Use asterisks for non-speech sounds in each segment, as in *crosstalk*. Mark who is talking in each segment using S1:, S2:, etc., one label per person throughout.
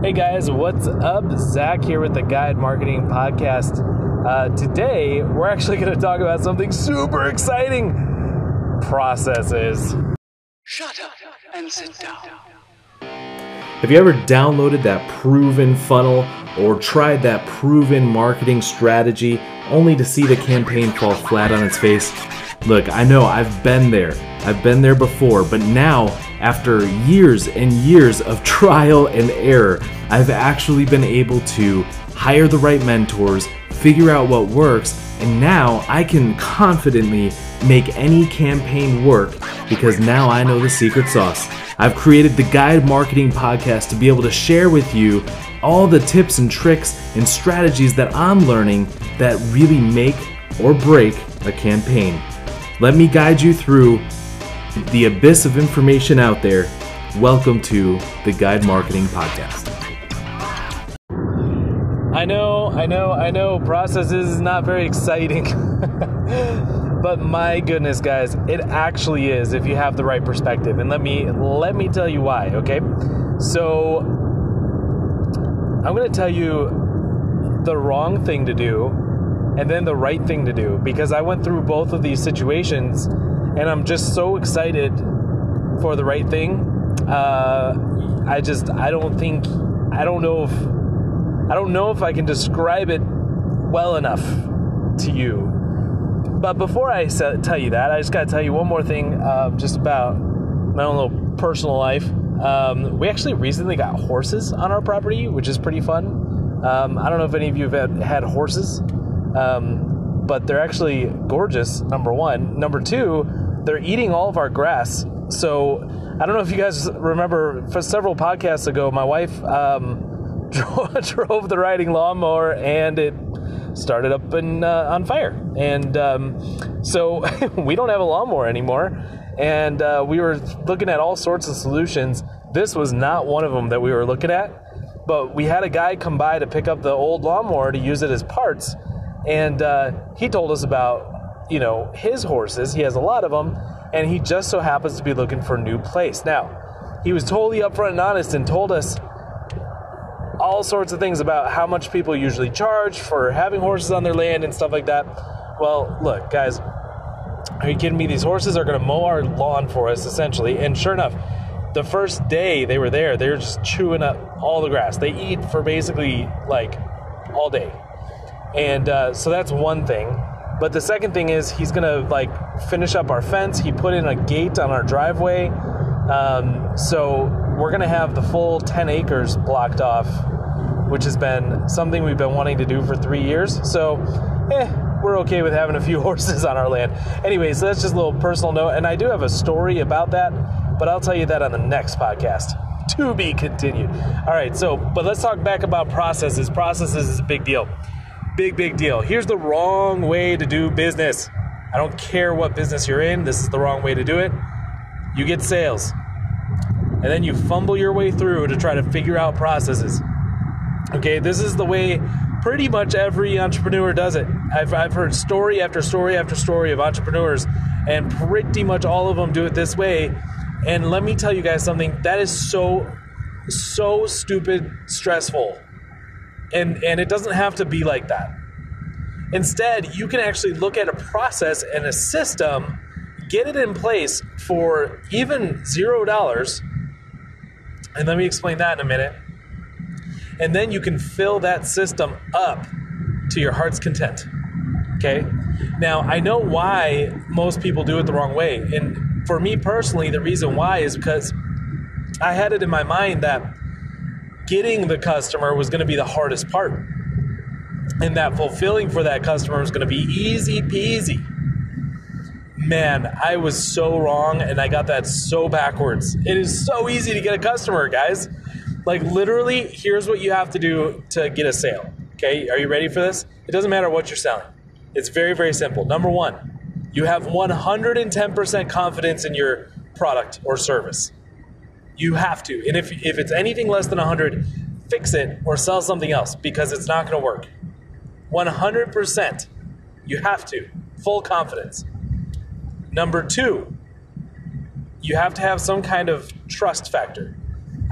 S1: Hey guys, what's up? Zach here with the Guide Marketing Podcast. Uh, today, we're actually going to talk about something super exciting processes.
S2: Shut up and sit down.
S3: Have you ever downloaded that proven funnel or tried that proven marketing strategy only to see the campaign fall flat on its face? Look, I know I've been there. I've been there before, but now, after years and years of trial and error, I've actually been able to hire the right mentors, figure out what works, and now I can confidently make any campaign work because now I know the secret sauce. I've created the Guide Marketing Podcast to be able to share with you all the tips and tricks and strategies that I'm learning that really make or break a campaign. Let me guide you through the abyss of information out there. Welcome to the Guide Marketing Podcast.
S1: I know, I know, I know, processes is not very exciting. *laughs* but my goodness, guys, it actually is if you have the right perspective. And let me let me tell you why, okay? So I'm going to tell you the wrong thing to do and then the right thing to do because I went through both of these situations and I'm just so excited for the right thing. Uh, I just I don't think I don't know if I don't know if I can describe it well enough to you. But before I tell you that, I just got to tell you one more thing uh, just about my own little personal life. Um, we actually recently got horses on our property, which is pretty fun. Um, I don't know if any of you have had, had horses, um, but they're actually gorgeous, number one. Number two, they're eating all of our grass. So I don't know if you guys remember, for several podcasts ago, my wife um, *laughs* drove the riding lawnmower and it started up and uh, on fire. And um, so *laughs* we don't have a lawnmower anymore. And uh, we were looking at all sorts of solutions. This was not one of them that we were looking at. But we had a guy come by to pick up the old lawnmower to use it as parts. And uh, he told us about, you know, his horses. He has a lot of them. And he just so happens to be looking for a new place. Now, he was totally upfront and honest and told us all sorts of things about how much people usually charge for having horses on their land and stuff like that. Well, look, guys, are you kidding me? These horses are going to mow our lawn for us, essentially. And sure enough, the first day they were there, they were just chewing up all the grass. They eat for basically like all day. And uh, so that's one thing. But the second thing is he's to like finish up our fence. He put in a gate on our driveway. Um, so we're to have the full 10 acres blocked off, which has been something we've been wanting to do for three years. So, eh, we're okay with having a few *laughs* horses on our land. Anyway, so that's just a little personal note. And I do have a story about that, but I'll tell you that on the next podcast. To be continued. All right, so, but let's talk back about processes. Processes is a big deal. Big, big deal. Here's the wrong way to do business. I don't care what business you're in, this is the wrong way to do it. You get sales, and then you fumble your way through to try to figure out processes. Okay, this is the way pretty much every entrepreneur does it. I've, I've heard story after story after story of entrepreneurs, and pretty much all of them do it this way. And let me tell you guys something that is so, so stupid stressful. And, and it doesn't have to be like that. Instead, you can actually look at a process and a system, get it in place for even zero dollars. And let me explain that in a minute. And then you can fill that system up to your heart's content. Okay? Now, I know why most people do it the wrong way. And for me personally, the reason why is because I had it in my mind that getting the customer was going to be the hardest part. And that fulfilling for that customer was going to be easy peasy. Man, I was so wrong and I got that so backwards. It is so easy to get a customer, guys. Like, literally, here's what you have to do to get a sale. Okay, are you ready for this? It doesn't matter what you're selling, it's very, very simple. Number one, you have 110% confidence in your product or service. You have to. And if, if it's anything less than 100, fix it or sell something else because it's not going to work. 100%. You have to. Full confidence. Number two, you have to have some kind of trust factor.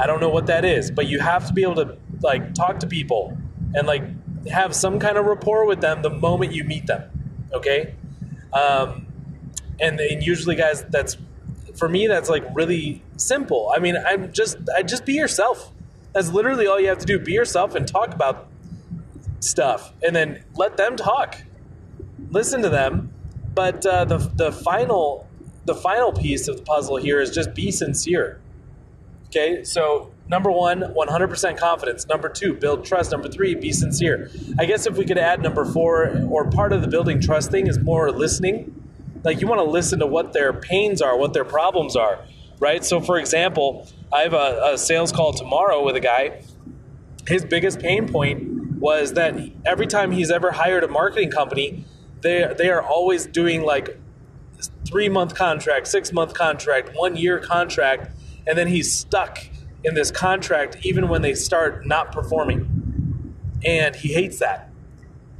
S1: I don't know what that is, but you have to be able to like talk to people and like have some kind of rapport with them the moment you meet them. Okay, um, and, and usually, guys, that's for me. That's like really simple. I mean, I'm just I just be yourself. That's literally all you have to do. Be yourself and talk about stuff, and then let them talk. Listen to them, but uh, the the final the final piece of the puzzle here is just be sincere. Okay, so number one, 100% confidence. Number two, build trust. Number three, be sincere. I guess if we could add number four, or part of the building trust thing is more listening. Like you want to listen to what their pains are, what their problems are, right? So, for example, I have a, a sales call tomorrow with a guy. His biggest pain point was that every time he's ever hired a marketing company, they they are always doing like three month contract, six month contract, one year contract, and then he's stuck in this contract even when they start not performing. And he hates that.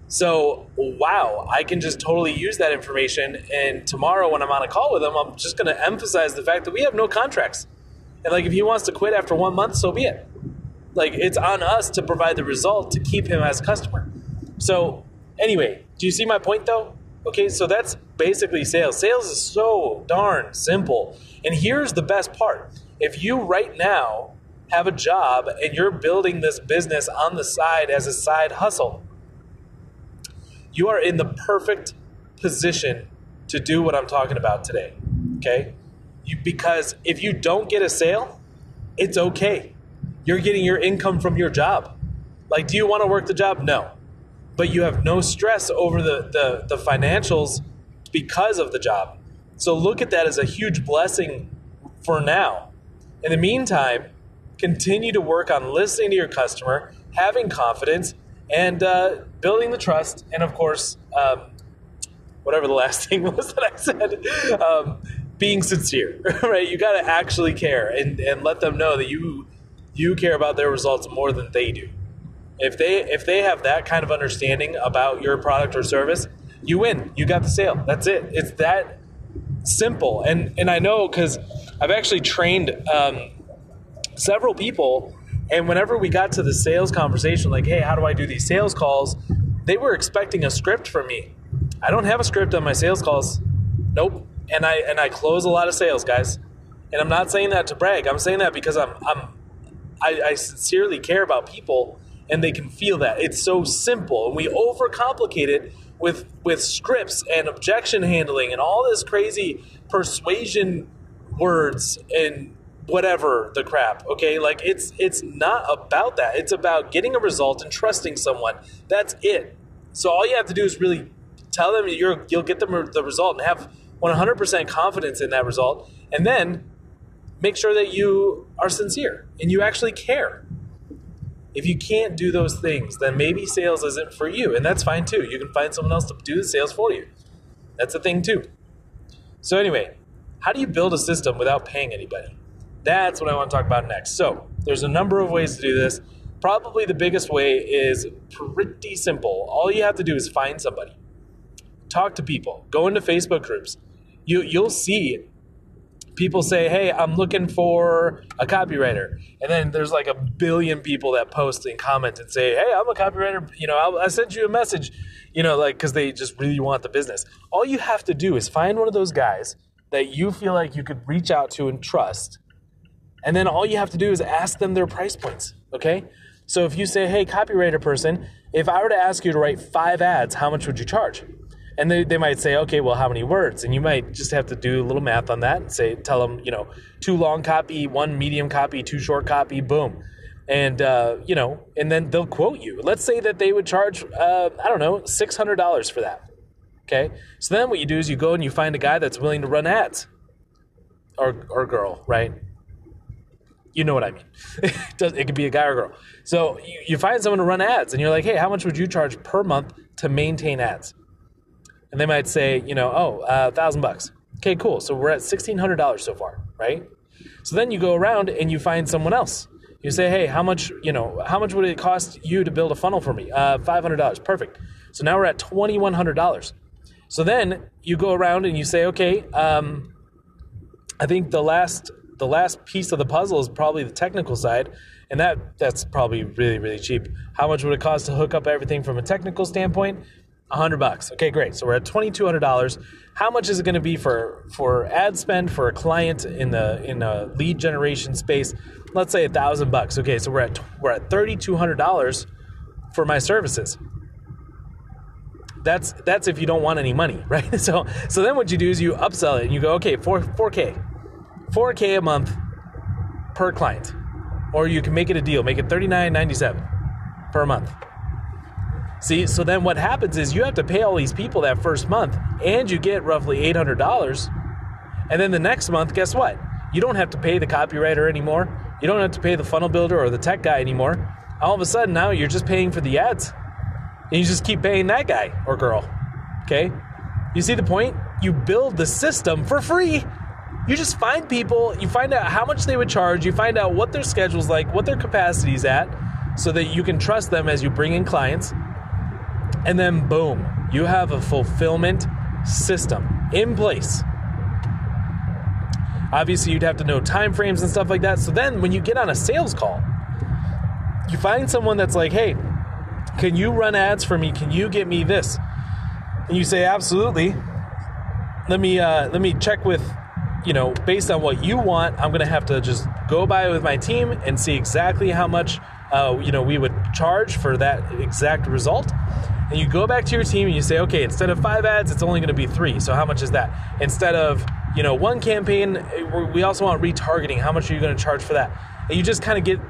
S1: So, wow, I can just totally use that information. And tomorrow, when I'm on a call with him, I'm just going to emphasize the fact that we have no contracts. And, like, if he wants to quit after one month, so be it. Like, it's on us to provide the result to keep him as customer. So, anyway, do you see my point though? Okay, so that's basically sales. Sales is so darn simple. And here's the best part if you right now have a job and you're building this business on the side as a side hustle, you are in the perfect position to do what I'm talking about today. Okay? You, because if you don't get a sale, it's okay. You're getting your income from your job. Like, do you want to work the job? No. But you have no stress over the, the, the financials because of the job. So look at that as a huge blessing for now. In the meantime, continue to work on listening to your customer, having confidence, and uh, building the trust, and of course, um, whatever the last *laughs* thing was that I said, um, being sincere, *laughs* right? You got to actually care and, and let them know that you you care about their results more than they do. If they if they have that kind of understanding about your product or service, you win. You got the sale. That's it. It's that simple. And and I know because I've actually trained um, several people, and whenever we got to the sales conversation, like, hey, how do I do these sales calls? They were expecting a script from me. I don't have a script on my sales calls. Nope. And I and I close a lot of sales, guys. And I'm not saying that to brag. I'm saying that because I'm I'm I, I sincerely care about people and they can feel that. It's so simple. And we overcomplicate it with with scripts and objection handling and all this crazy persuasion words and whatever the crap okay? Like it's it's not about that. It's about getting a result and trusting someone. That's it. So all you have to do is really tell them you're you'll get them the result and have 100% confidence in that result. And then make sure that you are sincere and you actually care. If you can't do those things then maybe sales isn't for you. And that's fine too. You can find someone else to do the sales for you. That's a thing too. So anyway how do you build a system without paying anybody that's what I want to talk about next. So, there's a number of ways to do this. Probably the biggest way is pretty simple. All you have to do is find somebody, talk to people, go into Facebook groups. You, you'll see people say, Hey, I'm looking for a copywriter. And then there's like a billion people that post and comment and say, Hey, I'm a copywriter. You know, I'll, I sent you a message, you know, like, because they just really want the business. All you have to do is find one of those guys that you feel like you could reach out to and trust and then all you have to do is ask them their price points, okay? So if you say, hey, copywriter person, if I were to ask you to write five ads, how much would you charge? And they, they might say, okay, well, how many words? And you might just have to do a little math on that and say, tell them, you know, two long copy, one medium copy, two short copy, boom. And, uh, you know, and then they'll quote you. Let's say that they would charge, uh, I don't know, $600 for that. Okay. So then what you do is you go and you find a guy that's willing to run ads or, or girl, right? You know what I mean. *laughs* it could be a guy or girl. So you, you find someone to run ads, and you're like, hey, how much would you charge per month to maintain ads? And they might say, you know, oh, a uh, thousand bucks. Okay, cool. So we're at sixteen hundred dollars so far, right? So then you go around and you find someone else. You say, hey, how much, you know, how much would it cost you to build a funnel for me? Uh, five hundred dollars. Perfect. So now we're at twenty one hundred dollars. So then you go around and you say, okay, um, I think the last the last piece of the puzzle is probably the technical side, and that that's probably really really cheap. How much would it cost to hook up everything from a technical standpoint? A hundred bucks. Okay, great. So we're at twenty two hundred dollars. How much is it going to be for for ad spend for a client in the in a lead generation space? Let's say a thousand bucks. Okay, so we're at we're at thirty two hundred dollars for my services. That's that's if you don't want any money, *laughs* right? So so then what you do is you upsell it and you go, okay, four four k, four k a month per client, or you can make it a deal, make it thirty nine ninety seven per month. See, so then what happens is you have to pay all these people that first month, and you get roughly eight hundred dollars, and then the next month, guess what? You don't have to pay the copywriter anymore. You don't have to pay the funnel builder or the tech guy anymore. All of a sudden, now you're just paying for the ads and you just keep paying that guy or girl. Okay? You see the point? You build the system for free. You just find people, you find out how much they would charge, you find out what their schedule's like, what their capacity's at, so that you can trust them as you bring in clients. And then boom, you have a fulfillment system in place. Obviously, you'd have to know time frames and stuff like that. So then when you get on a sales call, you find someone that's like, hey, can you run ads for me? Can you get me this? And you say, absolutely. Let me uh, let me check with, you know, based on what you want. I'm gonna have to just go by with my team and see exactly how much, uh, you know, we would charge for that exact result. And you go back to your team and you say, okay, instead of five ads, it's only going to be three. So how much is that? Instead of you know one campaign, we also want retargeting. How much are you going to charge for that? And you just kind of get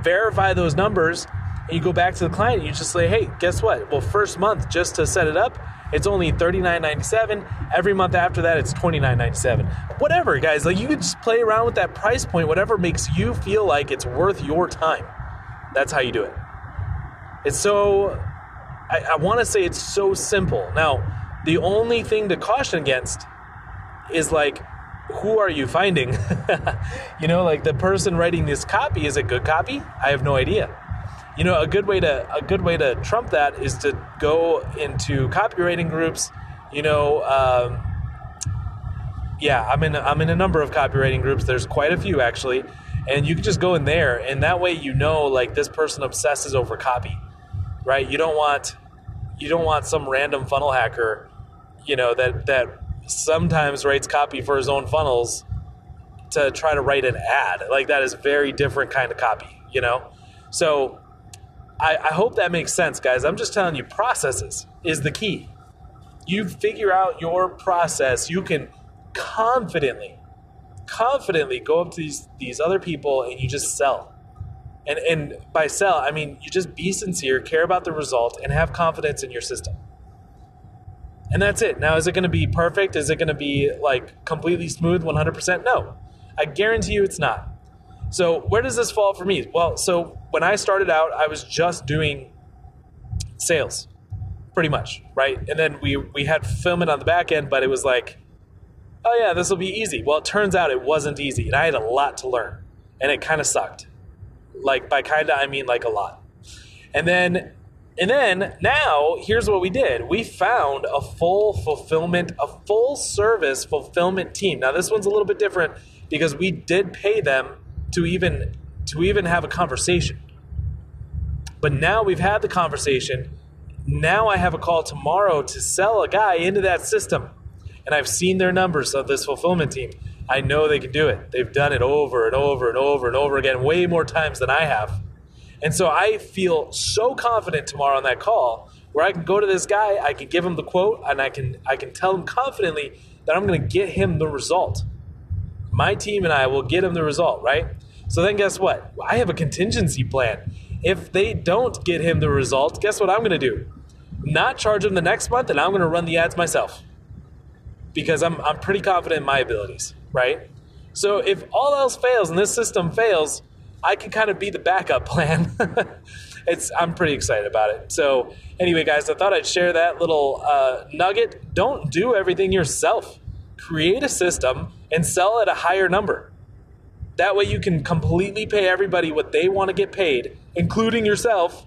S1: verify those numbers you go back to the client and you just say, hey, guess what? Well, first month, just to set it up, it's only $39.97. Every month after that, it's $29.97. Whatever, guys. Like you could just play around with that price point, whatever makes you feel like it's worth your time. That's how you do it. It's so I, I want to say it's so simple. Now, the only thing to caution against is like who are you finding? *laughs* you know, like the person writing this copy is it good copy? I have no idea you know, a good way to a good way to trump that is to go into copywriting groups. You know, um, yeah, I'm in I'm in a number of copywriting groups. There's quite a few actually, and you can just go in there, and that way you know like this person obsesses over copy, right? You don't want you don't want some random funnel hacker, you know, that that sometimes writes copy for his own funnels to try to write an ad. Like that is very different kind of copy, you know. So I, I hope that makes sense, guys. I'm just telling you, processes is the key. You figure out your process, you can confidently, confidently go up to these these other people and you just sell. And and by sell, I mean you just be sincere, care about the result, and have confidence in your system. And that's it. Now, is it going to be perfect? Is it going to be like completely smooth 100%? No. I guarantee you it's not. So, where does this fall for me? Well, so when I started out, I was just doing sales, pretty much, right? And then we we had fulfillment on the back end, but it was like, oh yeah, this will be easy. Well, it turns out it wasn't easy, and I had a lot to learn, and it kind of sucked. Like by kinda, I mean like a lot. And then and then now, here's what we did. We found a full fulfillment, a full service fulfillment team. Now, this one's a little bit different because we did pay them to even to even have a conversation. But now we've had the conversation. Now I have a call tomorrow to sell a guy into that system. And I've seen their numbers of this fulfillment team. I know they can do it. They've done it over and over and over and over again, way more times than I have. And so I feel so confident tomorrow on that call where I can go to this guy, I can give him the quote, and I can I can tell him confidently that I'm to get him the result. My team and I will get him the result, right? So then guess what? I have a contingency plan. If they don't get him the result, guess what I'm going to do? Not charge him the next month, and I'm going to run the ads myself because I'm, I'm pretty confident in my abilities, right? So if all else fails and this system fails, I can kind of be the backup *laughs* plan. it's I'm pretty excited about it. So anyway, guys, I thought I'd share that little uh, nugget. Don't do everything yourself. Create a system and sell at a higher number. That way you can completely pay everybody what they want to get paid, including yourself.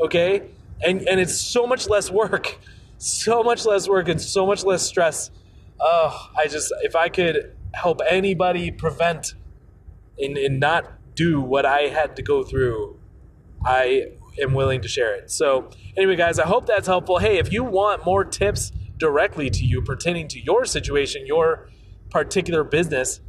S1: Okay? And and it's so much less work. *laughs* So much less work and so much less stress. Oh, I just if I could help anybody prevent and, and not do what I had to go through, I am willing to share it. So, anyway, guys, I hope that's helpful. Hey, if you want more tips directly to you pertaining to your situation, your particular business,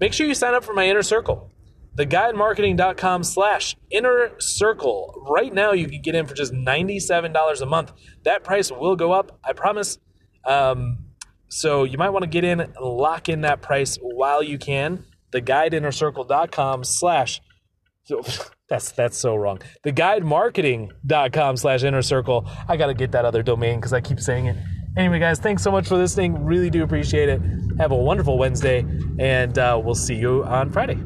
S1: make sure you sign up for my inner circle. Theguidemarketing.com slash inner circle. Right now, you can get in for just $97 a month. That price will go up, I promise. Um, so you might want to get in and lock in that price while you can. Theguideinnercircle.com slash *laughs* that's that's so wrong. Theguidemarketing.com slash inner circle. I gotta get that other domain because I keep saying it. Anyway, guys, thanks so much for listening. Really do appreciate it. Have a wonderful Wednesday, and uh, we'll see you on Friday.